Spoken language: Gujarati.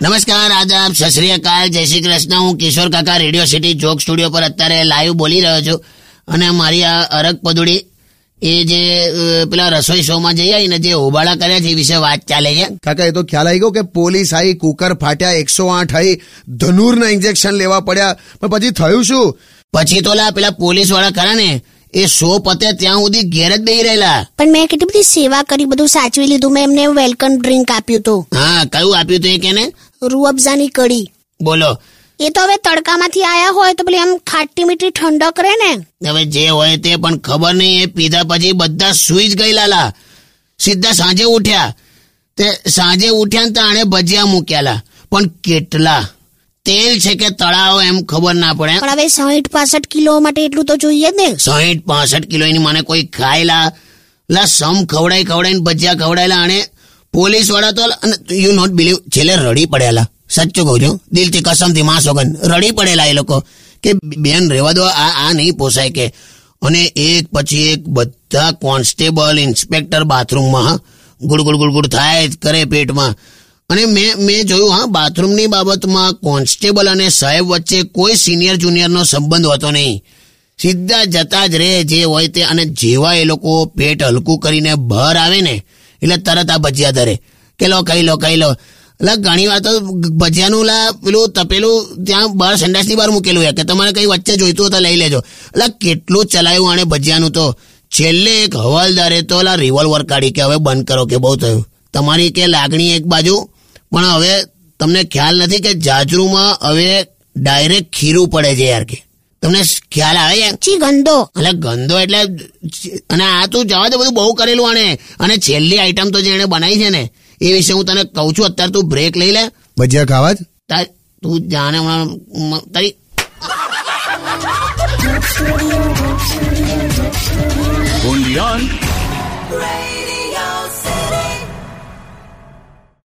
નમસ્કાર આદાબ સત શ્રી અકાલ. જય શ્રી કૃષ્ણ. હું કિશોર કાકા રેડિયો સિટી જોક સ્ટુડિયો પર અત્યારે લાઈવ બોલી રહ્યો છું. અને મારી આ અરગ પદુડી એ જે પેલા રસોઈ શોમાં જઈ આવીને જે હોબાળા કર્યા છે એ વિશે વાત ચાલે છે. કાકા એ તો ખ્યાલ આવી ગયો કે પોલીસ આવી કુકર ફાટ્યા એકસો આઠ આવી ધનુરના ઇન્જેક્શન લેવા પડ્યા. પણ પછી થયું શું? પછી તો લા પેલા પોલીસવાળા ખરા ને એ શો પતે ત્યાં સુધી ઘેર જ બેહી રહેલા. પણ મેં કેટલી બધી સેવા કરી બધું સાચવી લીધું. મેં એમને વેલકમ ડ્રિંક આપ્યું હતું. હા કયું આપ્યું તું એ કેને રૂ અફઝાની કડી બોલો. એ તો હવે તડકામાંથી આયા હોય તો પેલી આમ ખાટી મીઠી ઠંડક રહે ને. હવે જે હોય તે પણ ખબર નહીં એ પીધા પછી બધા સુઈ જ ગયેલા લા. સીધા સાંજે ઉઠ્યા. તે સાંજે ઉઠ્યા ને તાણે ભજીયા મૂક્યાલા પણ કેટલા? તેલ છે કે તળાવ એમ ખબર ના પડે. પણ હવે સાહીઠ પાસઠ કિલો માટે એટલું તો જોઈએ જ ને. સાહીઠ પાસઠ કિલો એની મને કોઈ ખાયેલા લા સમ ખવડાઈ ખવડાઈને ભજીયા ખવડાયેલા અને પોલીસવાળા તો યુ નોટ બિલીવ છેલ્લે રડી પડેલા. સાચું કહું છું. દિલથી કસમથી માં સોગન રડી પડેલા એ લોકો. કે બેન રહેવા દો આ આ નહીં પોસાય કે. અને એક પછી એક બધા કોન્સ્ટેબલ ઇન્સ્પેક્ટર બાથરૂમમાં ગુડ ગુડ ગુડ ગુડ થાય કરે પેટમાં. અને મેં મેં જોયું, હા, બાથરૂમની બાબતમાં કોન્સ્ટેબલ અને સાહેબ વચ્ચે કોઈ સિનિયર જુનિયરનો સંબંધ હોતો નહીં. સીધા જતા જ રહે જે હોય તે, અને જેવા એ લોકો પેટ હલકું કરીને બહાર આવે ને, એટલે તરત આ ભજીયા ધરે. કે લો, ખાઈ લો ખાઈ લો. એટલે ઘણી વાર તો ભજીયાનું લા પેલું તપેલું ત્યાં બહાર સંડાસની બહાર મૂકેલું હોય, કે તમારે કઈ વચ્ચે જોઈતું હોય તો લઈ લેજો. એટલે કેટલું ચલાવ્યું આણે ભજીયાનું તો. છેલ્લે એક હવાલદારે તો લા રિવોલ્વર કાઢી કે હવે બંધ કરો કે બહુ થયું. તમારી કે લાગણી એક બાજુ પણ હવે તમને ખ્યાલ નથી કે જાજરૂમાં હવે ડાયરેક્ટ ખીરું પડે છે યાર કે. તમને ખ્યાલ આવે છે ચી ગંદો. એટલે ગંદો એટલે અને આ તું જવા દે બધું બહુ કરેલું આને અને છેલ્લી આઈટમ તો જે એને બનાવી છે ને એ વિશે હું તને કહું છું અત્યારે તું બ્રેક લઈ લે. ભજીયા ખાવા જ? તાર તું જાણે હમણાં તારી only on